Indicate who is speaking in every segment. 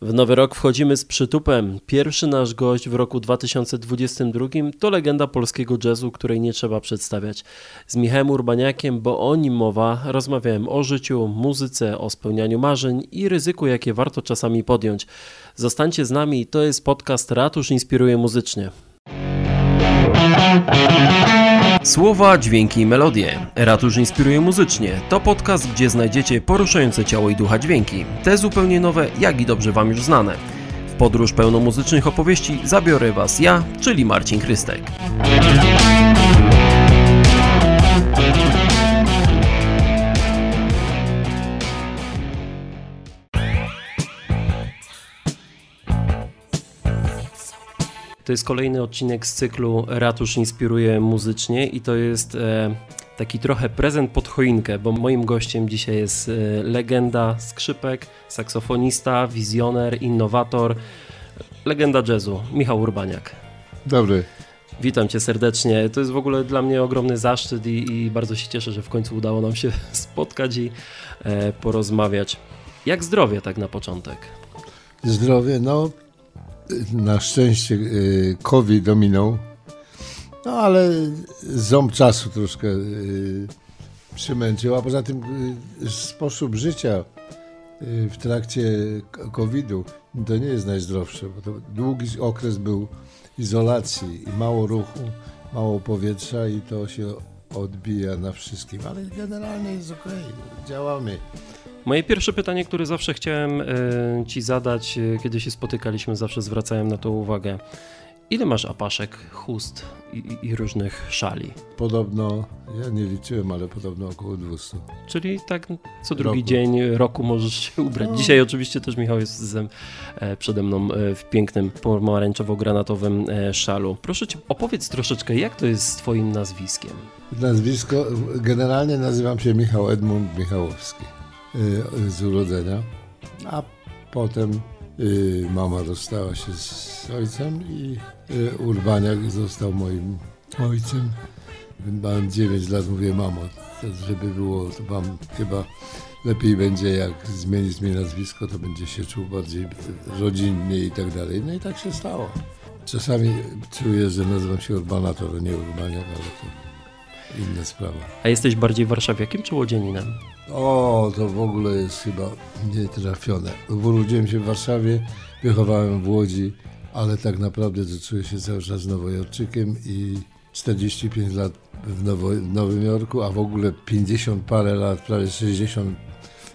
Speaker 1: W nowy rok wchodzimy z przytupem. Pierwszy nasz gość w roku 2022 to legenda polskiego jazzu, której nie trzeba przedstawiać. Z Michałem Urbaniakiem, bo o nim mowa, rozmawiałem o życiu, muzyce, o spełnianiu marzeń i ryzyku, jakie warto czasami podjąć. Zostańcie z nami, to jest podcast Ratusz Inspiruje Muzycznie. Słowa, dźwięki i melodie. Ratusz inspiruje muzycznie. To podcast, gdzie znajdziecie poruszające ciało i ducha dźwięki. Te zupełnie nowe, jak i dobrze Wam już znane. W podróż pełną muzycznych opowieści zabiorę Was ja, czyli Marcin Krystek. To jest kolejny odcinek z cyklu Ratusz inspiruje muzycznie i to jest e, taki trochę prezent pod choinkę, bo moim gościem dzisiaj jest e, legenda skrzypek, saksofonista, wizjoner, innowator, legenda jazzu, Michał Urbaniak.
Speaker 2: Dobry.
Speaker 1: Witam cię serdecznie. To jest w ogóle dla mnie ogromny zaszczyt i, i bardzo się cieszę, że w końcu udało nam się spotkać i e, porozmawiać. Jak zdrowie tak na początek?
Speaker 2: Zdrowie, no na szczęście y, COVID dominął, no ale ząb czasu troszkę y, przymęczył, a poza tym y, sposób życia w trakcie COVID-u to nie jest najzdrowsze, bo to długi okres był izolacji i mało ruchu, mało powietrza i to się odbija na wszystkim, ale generalnie jest ok, działamy.
Speaker 1: Moje pierwsze pytanie, które zawsze chciałem e, Ci zadać, e, kiedy się spotykaliśmy, zawsze zwracałem na to uwagę. Ile masz apaszek, chust i, i, różnych szali?
Speaker 2: Podobno, ja nie liczyłem, ale podobno około 200.
Speaker 1: Czyli tak co drugi roku. dzień roku możesz się ubrać. No. Dzisiaj oczywiście też Michał jest ze, e, przede mną w pięknym pomarańczowo-granatowym szalu. Proszę Cię, opowiedz troszeczkę, jak to jest z Twoim nazwiskiem?
Speaker 2: Nazwisko, generalnie nazywam się Michał Edmund Michałowski. Y, z urodzenia, a potem y, mama rozstała się z ojcem i y, Urbaniak został moim ojcem. Mam 9 lat, mówię mamo, żeby było, to wam chyba lepiej będzie jak zmienić mi nazwisko, to będzie się czuł bardziej rodzinnie i tak dalej. No i tak się stało. Czasami czuję, że nazywam się Urbanator, nie Urbaniak, ale to inna sprawa.
Speaker 1: A jesteś bardziej warszawiakiem czy łodzianinem?
Speaker 2: O, to w ogóle jest chyba nietrafione. Urodziłem się w Warszawie, wychowałem w Łodzi, ale tak naprawdę to czuję się cały czas nowojorczykiem i 45 lat w, Nowo, Nowym Jorku, a w ogóle 50 parę lat, prawie 60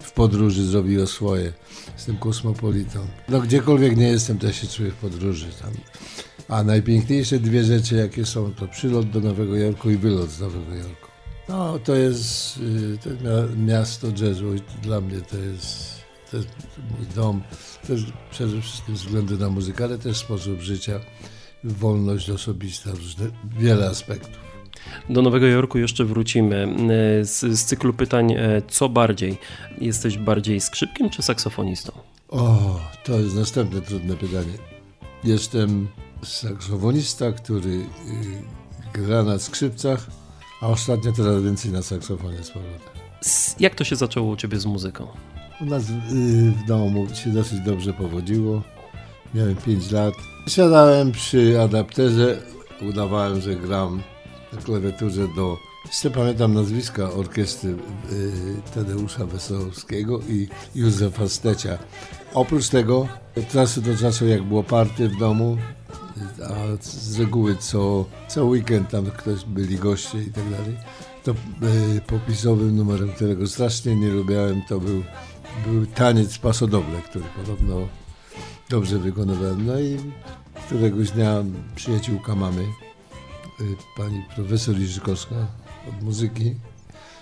Speaker 2: w podróży zrobiło swoje. Jestem kosmopolitą. No gdziekolwiek nie jestem, też się czuję w podróży tam. A najpiękniejsze dwie rzeczy, jakie są, to przylot do Nowego Jorku i wylot z Nowego Jorku. No, to jest y, to miasto jazzu i dla mnie to jest, to jest mój dom. Też przede wszystkim ze względu na muzykę, ale też sposób życia, wolność osobista, różne, wiele aspektów.
Speaker 1: Do Nowego Jorku jeszcze wrócimy. Y, z, z, cyklu pytań, y, co bardziej? Jesteś bardziej skrzypkiem czy saksofonistą?
Speaker 2: O, to jest następne trudne pytanie. Jestem saksofonista, który gra na skrzypcach, a ostatnio teraz więcej na saksofonie z powrotem.
Speaker 1: Jak to się zaczęło u Ciebie z muzyką?
Speaker 2: U nas w, w domu się dosyć dobrze powodziło. Miałem 5 lat. Siadałem przy adapterze, udawałem, że gram na klawiaturze do... Jeszcze pamiętam nazwiska orkiestry y, Tadeusza Wesołowskiego i Józefa Stecia. Oprócz tego, od czasu do czasu, jak było party w domu, a z reguły co, co weekend tam ktoś byli goście i tak dalej, to y, popisowym numerem, którego strasznie nie lubiałem, to był, był taniec pasodoble, który podobno dobrze wykonywałem. No i któregoś dnia przyjaciółka mamy, y, pani profesor Iżykowska od muzyki,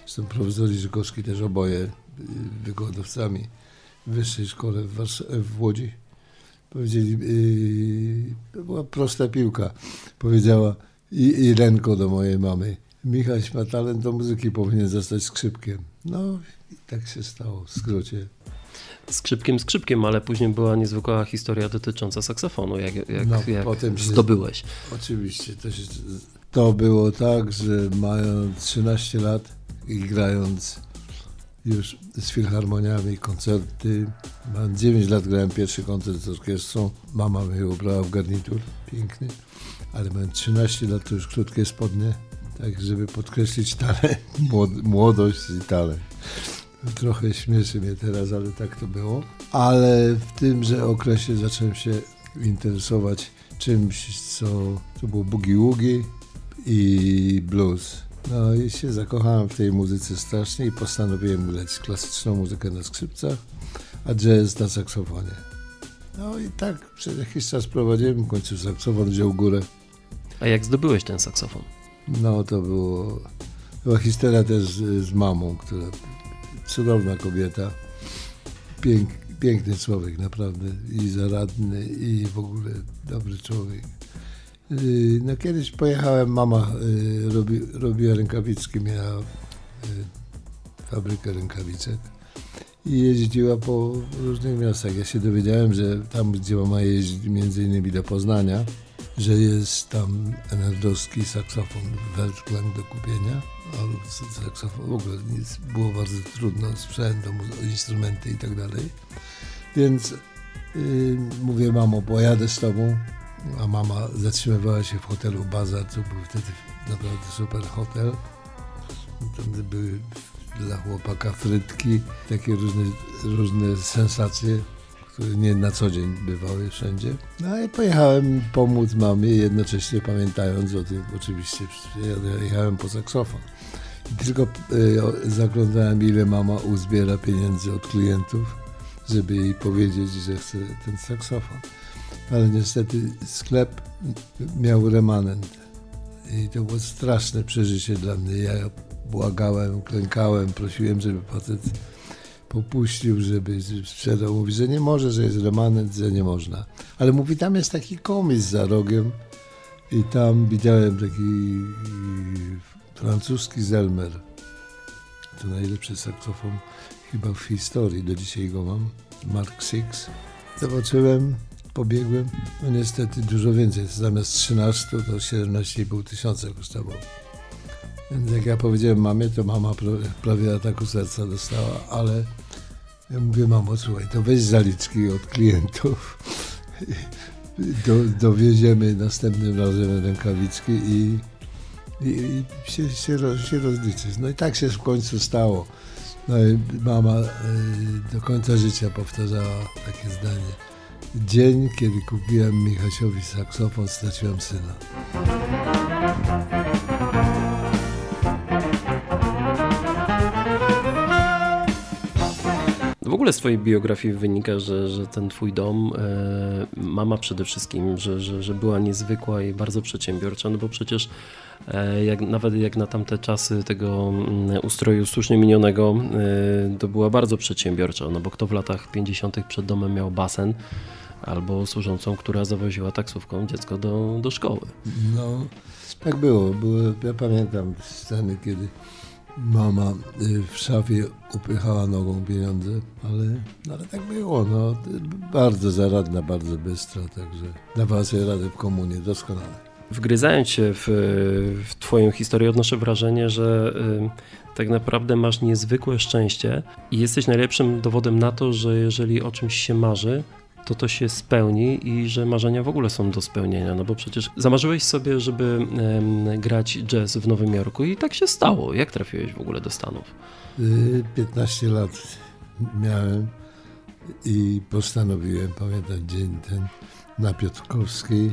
Speaker 2: zresztą profesor Iżykowski też oboje y, wykładowcami w wyższej szkole w, Wars- w Łodzi, powiedzieli, yy, to była prosta piłka, powiedziała i, i Renko do mojej mamy, Michaś ma talent do muzyki, powinien zostać skrzypkiem. No i tak się stało w skrócie.
Speaker 1: Skrzypkiem, skrzypkiem, ale później była niezwykła historia dotycząca saksofonu, jak, jak, no, jak potem zdobyłeś. Się,
Speaker 2: oczywiście, to, się, to było tak, że mając 13 lat i grając już z filharmoniami, koncerty. Mam 9 lat grałem pierwszy koncert z orkiestrą. Mama mnie ubrała w garnitur, piękny. Ale mam 13 lat, to już krótkie spodnie, tak żeby podkreślić talent, młodość i talent. Trochę śmieszy mnie teraz, ale tak to było. Ale w tymże okresie zacząłem się interesować czymś, co, co było boogie-woogie i blues. No i się zakochałem w tej muzyce strasznie i postanowiłem grać klasyczną muzykę na skrzypcach, a jazz na saksofonie. No i tak przez jakiś czas prowadziłem, w końcu saksofon wziął górę.
Speaker 1: A jak zdobyłeś ten saksofon?
Speaker 2: No to było, była historia też z, z mamą, która cudowna kobieta, pięk, piękny człowiek naprawdę i zaradny i w ogóle dobry człowiek. Y, no kiedyś pojechałem, mama y, robi, robiła rękawiczki, miała y, fabrykę rękawiczek i jeździła po różnych miastach. Ja się dowiedziałem, że tam, gdzie mama jeździ, między innymi do Poznania, że jest tam enerdowski saksofon Weltklang do kupienia, albo saksofon w ogóle nic, było bardzo trudno, sprzęt, instrumenty i tak dalej. Więc yy, mówię, mamo, pojadę z tobą, a mama zatrzymywała się w hotelu Bazar, co był wtedy naprawdę super hotel. Tam były dla chłopaka frytki, takie różne, różne sensacje, które nie na co dzień bywały wszędzie. No i pojechałem pomóc mamie, jednocześnie pamiętając o tym, oczywiście ja jechałem po saksofon. I tylko y, zaglądałem, ile mama uzbiera pieniędzy od klientów, żeby jej powiedzieć, że chce ten saksofon ale niestety sklep miał remanent. I to było straszne przeżycie dla mnie. Ja błagałem, klękałem, prosiłem, żeby facet popuścił, żeby sprzedał. Mówi, że nie może, że jest remanent, że nie można. Ale mówi, tam jest taki komis za rogiem i tam widziałem taki francuski Zelmer. To najlepszy saksofon chyba w historii, do dzisiaj go mam. Mark Six. Zobaczyłem, pobiegłem. No niestety dużo więcej. Zamiast 13 to 17,5 tysiąca kosztowało. Więc jak ja powiedziałem mamie, to mama prawie ataku serca dostała, ale ja mówię, mamo, słuchaj, to weź zaliczki od klientów, do, dowieziemy następnym razem rękawiczki i, i, i się, się, się rozliczyć. No i tak się w końcu stało. No i mama y, do końca życia powtarzała takie zdanie dzień, kiedy kupiłem Michasiowi saksofon, straciłem syna.
Speaker 1: W ogóle z twojej biografii wynika, że, że ten twój dom, e, mama przede wszystkim, że, że, że była niezwykła i bardzo przedsiębiorcza, no bo przecież e, jak, nawet jak na tamte czasy tego mm, ustroju słusznie minionego, e, to była bardzo przedsiębiorcza, no bo kto w latach 50. przed domem miał basen, albo służącą, która zawoziła taksówką dziecko do, do szkoły.
Speaker 2: No, tak było. było. Ja pamiętam sceny, kiedy mama y, w szafie upychała nogą pieniądze, ale, no, ale tak było. No, bardzo zaradna, bardzo bystra, także dawała sobie radę w komunie doskonale.
Speaker 1: Wgryzając się w, w Twoją historię, odnoszę wrażenie, że y, tak naprawdę masz niezwykłe szczęście i jesteś najlepszym dowodem na to, że jeżeli o czymś się marzy, to to się spełni i że marzenia w ogóle są do spełnienia, no bo przecież zamarzyłeś sobie, żeby grać jazz w Nowym Jorku i tak się stało. Jak trafiłeś w ogóle do Stanów?
Speaker 2: 15 y, lat miałem i postanowiłem, pamiętam dzień ten na Piotrkowskiej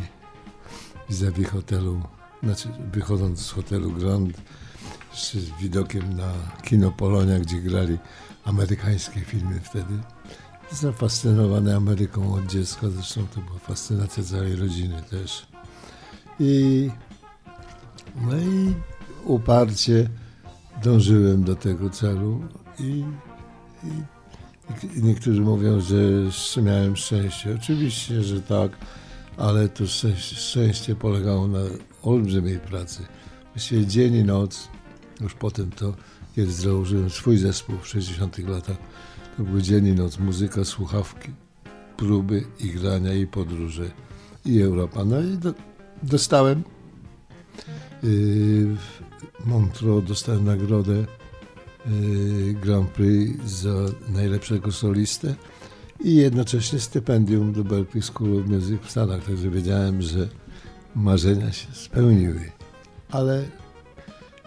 Speaker 2: vis-a-vis hotelu, znaczy wychodząc z hotelu Grand z widokiem na kino Polonia, gdzie grali amerykańskie filmy wtedy zafascynowany Ameryką od dziecka, zresztą to była fascynacja całej rodziny też. I, no i uparcie dążyłem do tego celu i, i, i niektórzy mówią, że miałem szczęście. Oczywiście, że tak, ale to szczęście, szczęście polegało na olbrzymiej pracy. Właściwie dzień i noc, już potem to, kiedy założyłem swój zespół w 60 latach, to był dzień i noc, muzyka, słuchawki, próby i grania i podróże i Europa. No i do, dostałem yy, w Montreux, dostałem nagrodę Grand Prix za najlepszego solistę i jednocześnie stypendium do Berklee School of Music w Stanach, także wiedziałem, że marzenia się spełniły. Ale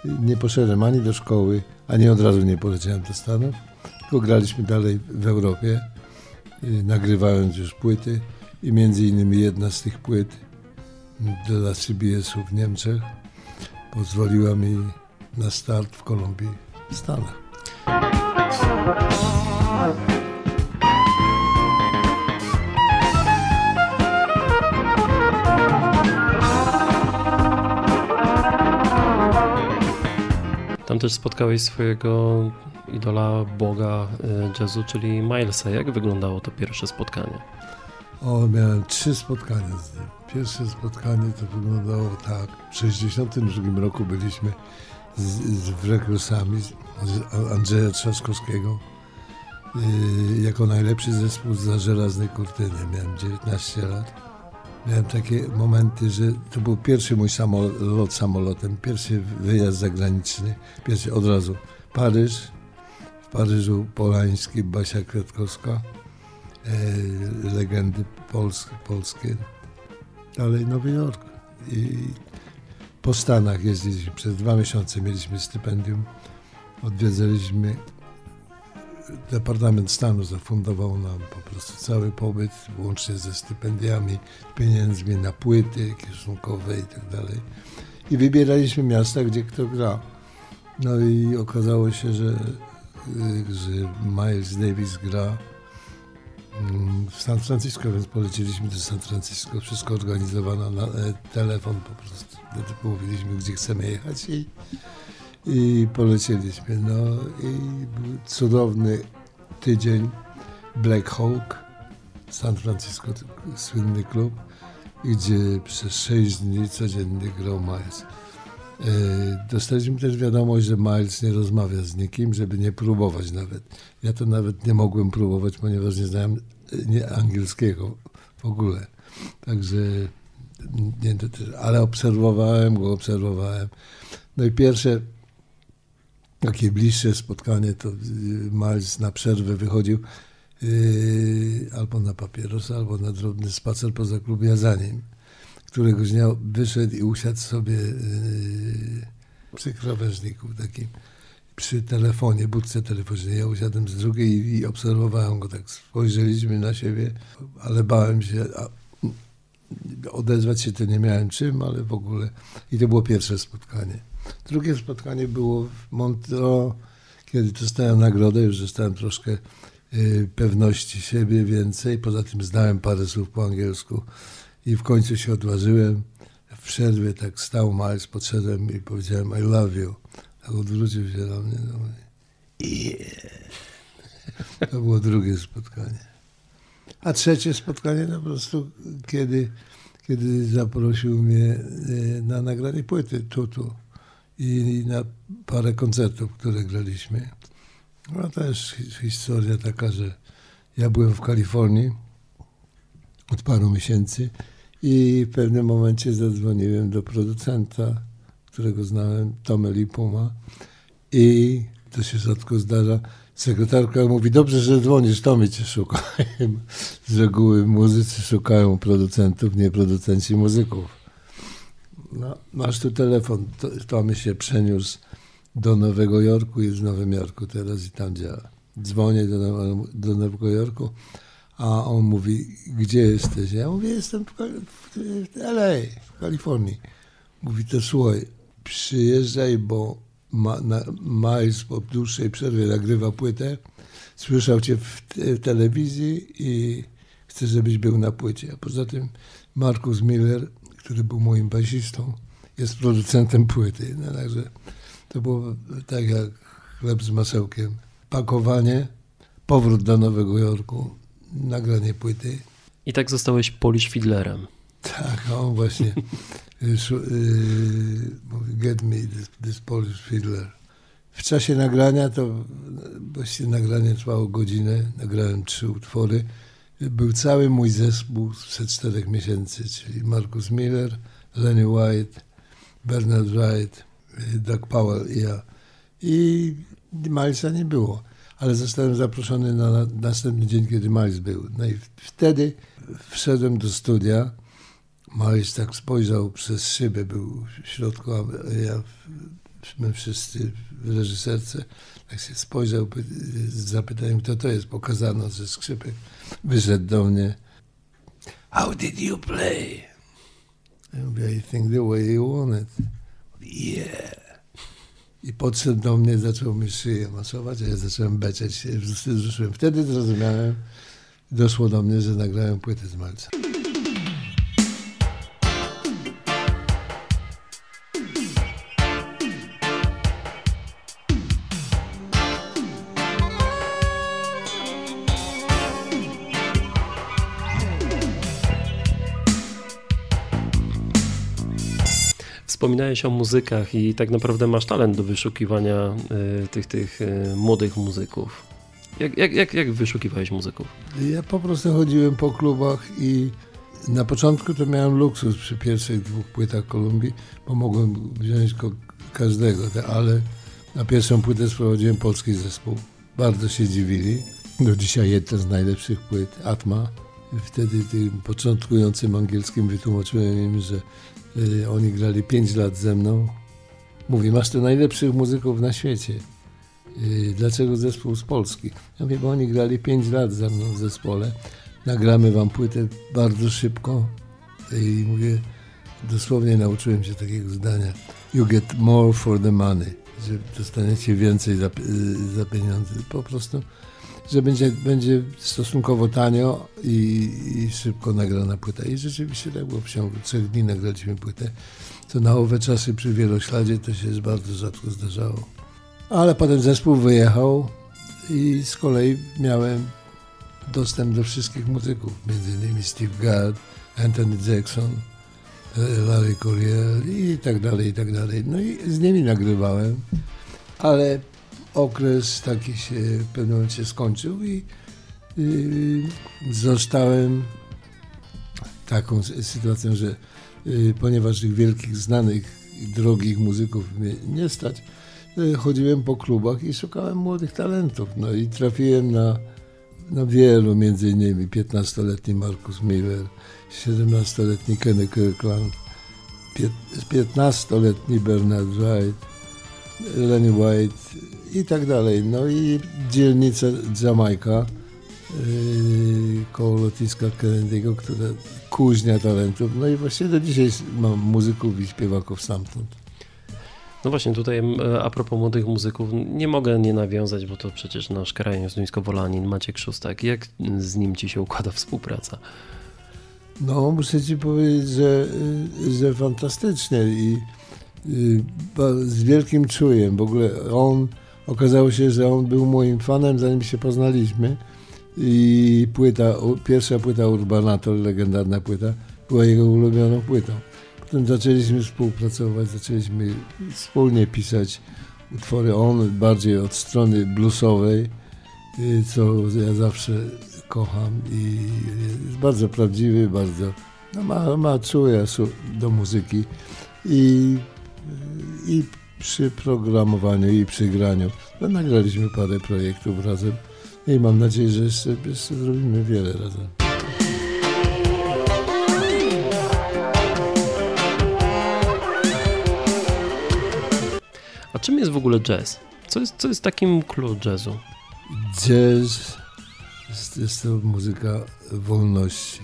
Speaker 2: nie poszedłem ani do szkoły, ani od razu nie poleciałem do Stanów, tylko graliśmy dalej w Europie, nagrywając już płyty i między innymi jedna z tych płyt dla CBS-u w Niemczech pozwoliła mi na start w Kolumbii w Stanach.
Speaker 1: Tam też spotkałeś swojego idola boga y, jazzu, czyli Milesa. Jak wyglądało to pierwsze spotkanie?
Speaker 2: O, miałem trzy spotkania z nim. Pierwsze spotkanie to wyglądało tak. W 1962 roku byliśmy z, z, Andrzeja Trzaskowskiego yy, jako najlepszy zespół za żelaznej kurtyny. Miałem 19 lat. Miałem takie momenty, że to był pierwszy mój samolot samolotem, pierwszy wyjazd zagraniczny, pierwszy od razu Paryż, Paryżu Polański, Basia Kwiatkowska, e, legendy polskie, polskie, dalej Nowy Jork i po Stanach jeździliśmy, przez dwa miesiące mieliśmy stypendium, odwiedzaliśmy Departament Stanu zafundował nam po prostu cały pobyt, łącznie ze stypendiami, pieniędzmi na płyty kieszonkowe i tak dalej. I wybieraliśmy miasta, gdzie kto gra. No i okazało się, że, że Miles Davis gra mm, w San Francisco, więc poleciliśmy do San Francisco. Wszystko organizowano na e, telefon po prostu. Mówiliśmy, gdzie chcemy jechać i i polecieliśmy. No i był cudowny tydzień Black Hawk, San Francisco, słynny klub, gdzie przez sześć dni codziennie grał Miles. E, dostaliśmy też wiadomość, że Miles nie rozmawia z nikim, żeby nie próbować nawet. Ja to nawet nie mogłem próbować, ponieważ nie znałem e, nie angielskiego w ogóle. Także, nie, ale obserwowałem go, obserwowałem. No i pierwsze takie bliższe spotkanie, to y, Miles na przerwę wychodził albo na papierosa, albo na drobny spacer poza klubem, ja za nim. Któregoś dnia wyszedł i usiadł sobie yy, przy krawężniku takim, przy telefonie, budce telefonicznej. Ja usiadłem z drugiej i, i obserwowałem go, tak spojrzeliśmy na siebie, ale bałem się, a, odezwać się to nie miałem czym, ale w ogóle. I to było pierwsze spotkanie. Drugie spotkanie było w Montreux, kiedy dostałem nagrodę, już dostałem troszkę y, pewności siebie więcej. Poza tym znałem parę słów po angielsku i w końcu się odważyłem. W przerwie tak stał Miles, podszedłem i powiedziałem I love you. Tak odwrócił się na mnie. No, yeah. To było drugie spotkanie. A trzecie spotkanie no po prostu, kiedy, kiedy zaprosił mnie y, na nagranie płyty Tutu i na parę koncertów, które graliśmy. No też historia taka, że ja byłem w Kalifornii od paru miesięcy i w pewnym momencie zadzwoniłem do producenta, którego znałem, Tomeli Puma i to się rzadko zdarza. Sekretarka mówi, dobrze, że dzwonisz, Tomy cię szuka. Z reguły muzycy szukają producentów, nie producenci muzyków. No, masz tu telefon, Tomy się przeniósł do Nowego Jorku, jest w Nowym Jorku teraz i tam działa. Dzwonię do, do Nowego Jorku, a on mówi, gdzie jesteś? Ja mówię, jestem w, w LA, w Kalifornii. Mówi, to słuchaj, przyjeżdżaj, bo ma, na, Miles po dłuższej przerwie nagrywa płytę, słyszał cię w, w telewizji i chce, żebyś był na płycie. A poza tym Markus Miller który był moim basistą, jest producentem płyty. No, także to było tak jak chleb z masełkiem. Pakowanie, powrót do Nowego Jorku, nagranie płyty.
Speaker 1: I tak zostałeś Polish Fiddlerem.
Speaker 2: Tak, on właśnie y, y, mówi, get me this, this Polish Fiddler. W czasie nagrania to właściwie nagranie trwało godzinę, nagrałem trzy utwory był cały mój zespół sprzed czterech miesięcy, czyli Marcus Miller, Lenny White, Bernard Wright, Doug Powell i ja. I Milesa nie było, ale zostałem zaproszony na, na następny dzień, kiedy Miles był. No i wtedy wszedłem do studia. Miles tak spojrzał przez szybę, był w środku, a ja, my wszyscy w reżyserce, tak się spojrzał, zapytałem, kto to jest. Pokazano, że skrzypek wyszedł do mnie. How did you play? I mówię, I think the way you want it. Yeah. I podszedł do mnie, zaczął mi szyję masować, a ja zacząłem beczeć się, wzruszyłem. Wtedy zrozumiałem, doszło do mnie, że nagrałem płytę z Malca.
Speaker 1: Wspominałeś o muzykach i tak naprawdę masz talent do wyszukiwania y, tych, tych y, młodych muzyków. Jak, jak, jak, jak wyszukiwałeś muzyków?
Speaker 2: Ja po prostu chodziłem po klubach i na początku to miałem luksus przy pierwszych dwóch płytach Kolumbii, bo mogłem wziąć każdego, ale na pierwszą płytę sprowadziłem polski zespół. Bardzo się dziwili. Do dzisiaj jeden z najlepszych płyt, Atma. Wtedy tym początkującym angielskim wytłumaczyłem im, że y, oni grali 5 lat ze mną. Mówi, masz tu najlepszych muzyków na świecie. Y, dlaczego zespół z Polski? Ja mówię, bo oni grali 5 lat ze mną w zespole. Nagramy wam płytę bardzo szybko. I mówię, dosłownie nauczyłem się takiego zdania. You get more for the money. Że dostaniecie więcej za, y, za pieniądze. Po prostu że będzie, będzie stosunkowo tanio i, i szybko nagrana płyta. I rzeczywiście tak było w ciągu trzech dni nagraliśmy płytę. To na owe czasy przy Wielośladzie to się bardzo rzadko zdarzało. Ale potem zespół wyjechał i z kolei miałem dostęp do wszystkich muzyków, między innymi Steve Gadd, Anthony Jackson, Larry Coryell i tak dalej, i tak dalej. No i z nimi nagrywałem, ale okres taki się w pewnym momencie skończył i yy, zostałem taką sytuacją, że yy, ponieważ tych wielkich, znanych i drogich muzyków mnie nie stać, yy, chodziłem po klubach i szukałem młodych talentów. No i trafiłem na, na wielu, między innymi 15-letni Marcus Miller, 17-letni Kenny Kirkland, 15-letni Bernard Wright, Lenny White i tak dalej. No i dzielnica Jamajka yy, koło lotniska Kennedy'ego, która kuźnia talentów. No i właśnie do dzisiaj mam muzyków i śpiewaków stamtąd.
Speaker 1: No właśnie, tutaj a propos młodych muzyków, nie mogę nie nawiązać, bo to przecież nasz kraj Zduńsko-Wolanin, Maciek Szóstak. Jak z nim ci się układa współpraca?
Speaker 2: No, muszę ci powiedzieć, że, że fantastycznie i Y, z wielkim czujem. W ogóle on, okazało się, że on był moim fanem, zanim się poznaliśmy. I płyta, pierwsza płyta Urbanator, legendarna płyta, była jego ulubioną płytą. Potem zaczęliśmy współpracować, zaczęliśmy wspólnie pisać utwory. On bardziej od strony bluesowej, y, co ja zawsze kocham i jest bardzo prawdziwy, bardzo no ma, ma czuję do muzyki i i przy programowaniu, i przy graniu. No, nagraliśmy parę projektów razem i mam nadzieję, że jeszcze, jeszcze zrobimy wiele razem.
Speaker 1: A czym jest w ogóle jazz? Co jest, co jest takim klucz jazzu?
Speaker 2: Jazz jest, jest to muzyka wolności.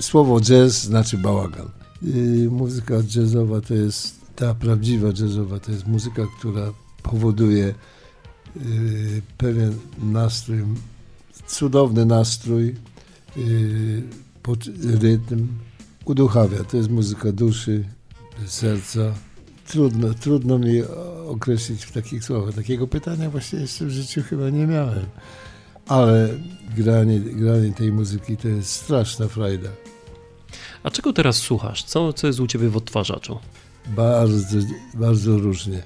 Speaker 2: Słowo jazz znaczy bałagan. I muzyka jazzowa to jest ta prawdziwa jazzowa to jest muzyka, która powoduje yy, pewien nastrój, cudowny nastrój, yy, rytm, uduchawia. To jest muzyka duszy, serca. Trudno, trudno mi określić w takich słowach. Takiego pytania właśnie jeszcze w życiu chyba nie miałem. Ale granie, granie tej muzyki to jest straszna frajda.
Speaker 1: A czego teraz słuchasz? Co, co jest u ciebie w odtwarzaczu?
Speaker 2: Bardzo, bardzo różnie.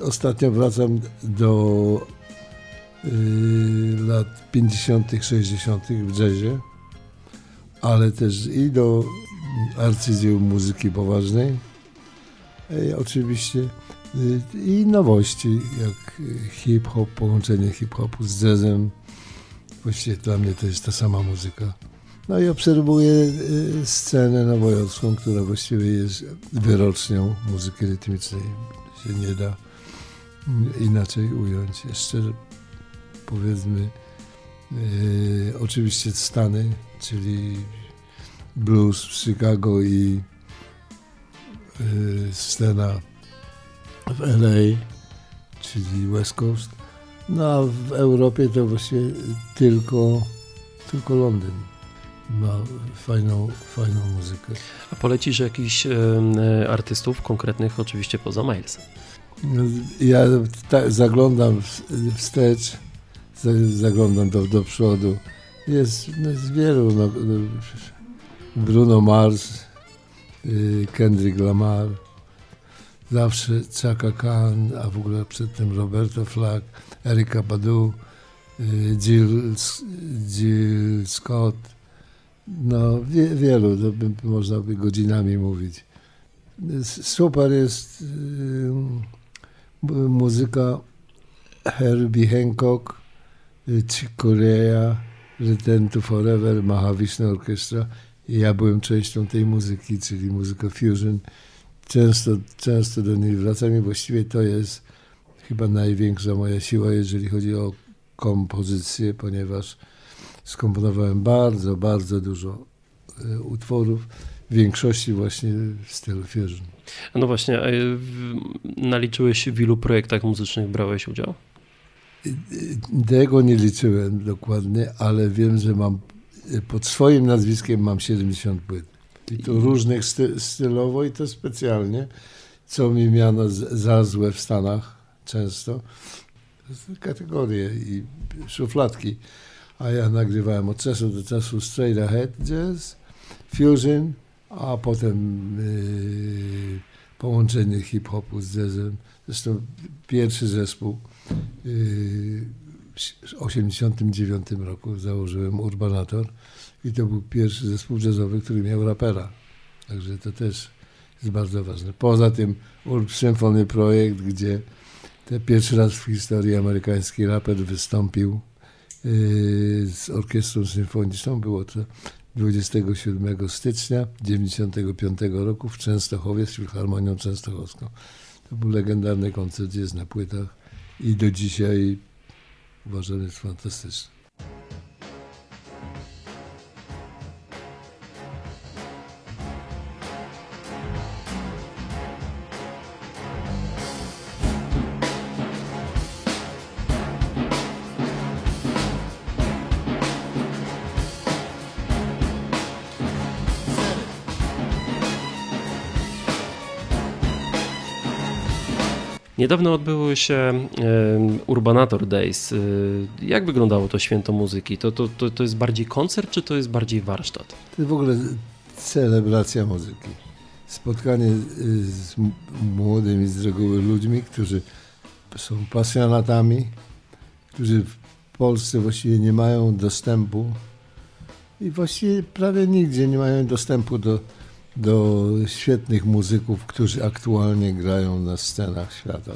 Speaker 2: Ostatnio wracam do y, lat 50., 60. w jazzie, ale też i do arcydzieł muzyki poważnej, e, oczywiście y, i nowości, jak hip-hop, połączenie hip-hopu z jazzem. Właściwie dla mnie to jest ta sama muzyka. No i obserwuję y, scenę nowojorska, która właściwie jest wyrocznią muzyki rytmicznej. Się nie da inaczej ująć. Jeszcze powiedzmy yy, oczywiście Stany, czyli blues w Chicago i yy, scena w LA, czyli West Coast. No a w Europie to właściwie tylko, tylko Londyn ma fajną, fajną muzykę.
Speaker 1: A polecisz jakichś e, artystów konkretnych, oczywiście poza Milesem?
Speaker 2: Ja ta, zaglądam wstecz, zaglądam do, do przodu. Jest, no, jest wielu. No, Bruno Mars, y, Kendrick Lamar, zawsze Chaka Khan, a w ogóle przedtem Roberto Flack, Erika Badu, y, Jill, Jill Scott. No, wie, wielu, to by, można by godzinami mówić. Super jest y, muzyka Herbie Hancock, Chick Corea, Return to Forever, Mahavishnu Orchestra. I ja byłem częścią tej muzyki, czyli muzyka fusion. Często, często do niej wracam i właściwie to jest chyba największa moja siła, jeżeli chodzi o kompozycję, ponieważ skomponowałem bardzo, bardzo dużo e, utworów, w większości właśnie w stylu fusion.
Speaker 1: No właśnie, naliczyłeś w ilu projektach muzycznych brałeś udział?
Speaker 2: Tego nie liczyłem dokładnie, ale wiem, że mam pod swoim nazwiskiem mam 70 płyt. I to różnych sty, stylowo i to specjalnie, co mi miano za złe w Stanach często. Kategorie i szufladki. A ja nagrywałem od czasu do czasu straight ahead jazz, fusion, a potem yy, połączenie hip-hopu z jazzem. Zresztą pierwszy zespół yy, w 1989 roku założyłem Urbanator i to był pierwszy zespół jazzowy, który miał rapera. Także to też jest bardzo ważne. Poza tym Urb Symphony projekt, gdzie te pierwszy raz w historii amerykański raper wystąpił z orkiestrą symfoniczną. Było to 27 stycznia 1995 roku w Częstochowie z Filharmonią Częstochowską. To był legendarny koncert, jest na płytach i do dzisiaj uważam jest fantastyczny.
Speaker 1: Niedawno odbyły się Urbanator Days. Y, jak wyglądało to święto muzyki? To, to, to, to jest bardziej koncert, czy to jest bardziej warsztat?
Speaker 2: To jest w ogóle celebracja muzyki. Spotkanie y, z młodymi z reguły ludźmi, którzy są pasjonatami, którzy w Polsce właściwie nie mają dostępu i właściwie prawie nigdzie nie mają dostępu do do świetnych muzyków, którzy aktualnie grają na scenach świata.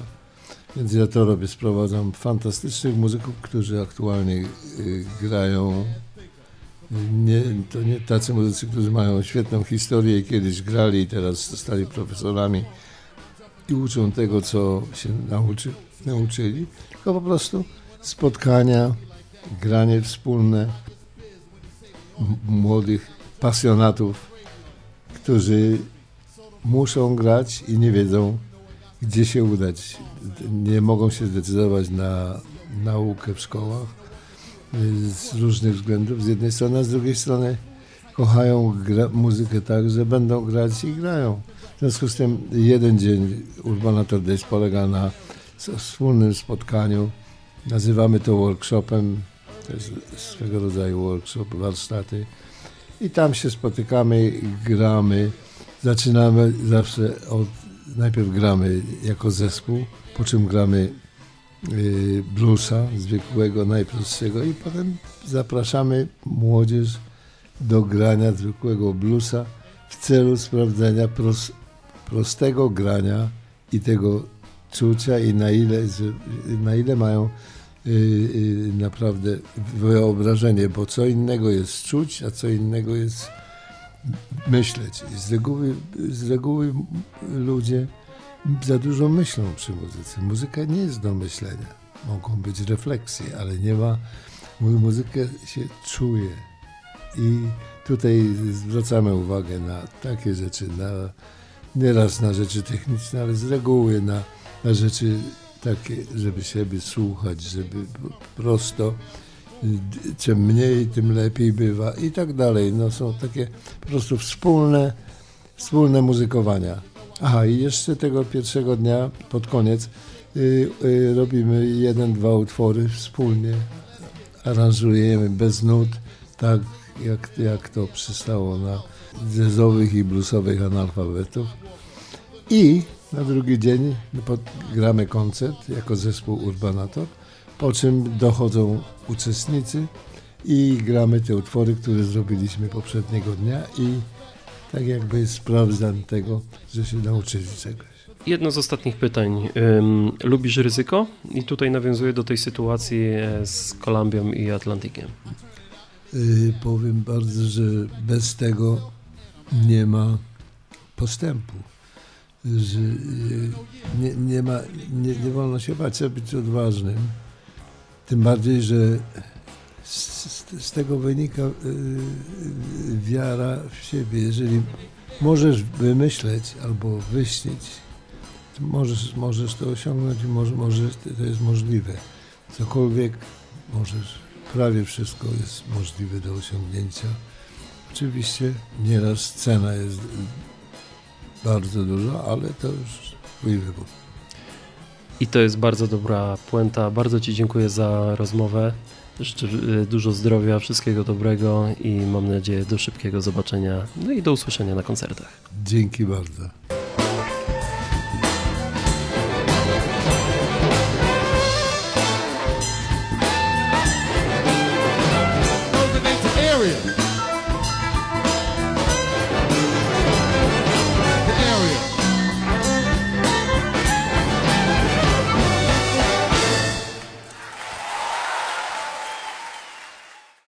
Speaker 2: Więc ja to robię, sprowadzam fantastycznych muzyków, którzy aktualnie y, grają. Nie, to nie tacy muzycy, którzy mają świetną historię i kiedyś grali i teraz zostali profesorami i uczą tego, co się nauczy, nauczyli, tylko po prostu spotkania, granie wspólne młodych pasjonatów którzy muszą grać i nie wiedzą, gdzie się udać. Nie mogą się zdecydować na naukę w szkołach y, z różnych względów z jednej strony, a z drugiej strony kochają gra, muzykę tak, że będą grać i grają. W związku z tym jeden dzień Urbanator Days polega na wspólnym spotkaniu. Nazywamy to workshopem, to jest swego rodzaju workshop, warsztaty i tam się spotykamy gramy. Zaczynamy zawsze od, najpierw gramy jako zespół, po czym gramy y, bluesa zwykłego, najprostszego i potem zapraszamy młodzież do grania zwykłego bluesa w celu sprawdzenia pros, prostego grania i tego czucia i na ile, na ile mają naprawdę wyobrażenie, bo co innego jest czuć, a co innego jest myśleć. Z reguły, z reguły ludzie za dużo myślą przy muzyce. Muzyka nie jest do myślenia. Mogą być refleksje, ale nie ma. Muzykę się czuje. I tutaj zwracamy uwagę na takie rzeczy, na, nieraz na rzeczy techniczne, ale z reguły na, na rzeczy takie, żeby siebie słuchać, żeby prosto czym mniej, tym lepiej bywa i tak dalej. No są takie po prostu wspólne, wspólne muzykowania. Aha, i jeszcze tego pierwszego dnia, pod koniec, y, y, robimy jeden, dwa utwory wspólnie, aranżujemy bez nut, tak jak, jak to przystało na jazzowych i bluesowych analfabetów. I na drugi dzień gramy koncert jako zespół Urbanator, po czym dochodzą uczestnicy i gramy te utwory, które zrobiliśmy poprzedniego dnia i tak jakby sprawdzam tego, że się nauczyli czegoś.
Speaker 1: Jedno z ostatnich pytań. Lubisz ryzyko? I tutaj nawiązuję do tej sytuacji e, z Kolumbią i Atlantykiem.
Speaker 2: Yy, powiem bardzo, że bez tego nie ma postępu. Yy, nie, nie, ma, nie, nie wolno się bać, trzeba być odważnym. Tym bardziej, że z, z, tego wynika y, wiara w siebie. Jeżeli możesz wymyśleć albo wyśnić, możesz, możesz to osiągnąć i może, to jest możliwe. Cokolwiek możesz, prawie wszystko jest możliwe do osiągnięcia. Oczywiście nieraz cena jest bardzo duża, ale to już twój wybór.
Speaker 1: I to jest bardzo dobra puenta. Bardzo Ci dziękuję za rozmowę. Życzę y, dużo zdrowia, wszystkiego dobrego i mam nadzieję do szybkiego zobaczenia, no i do usłyszenia na koncertach.
Speaker 2: Dzięki bardzo.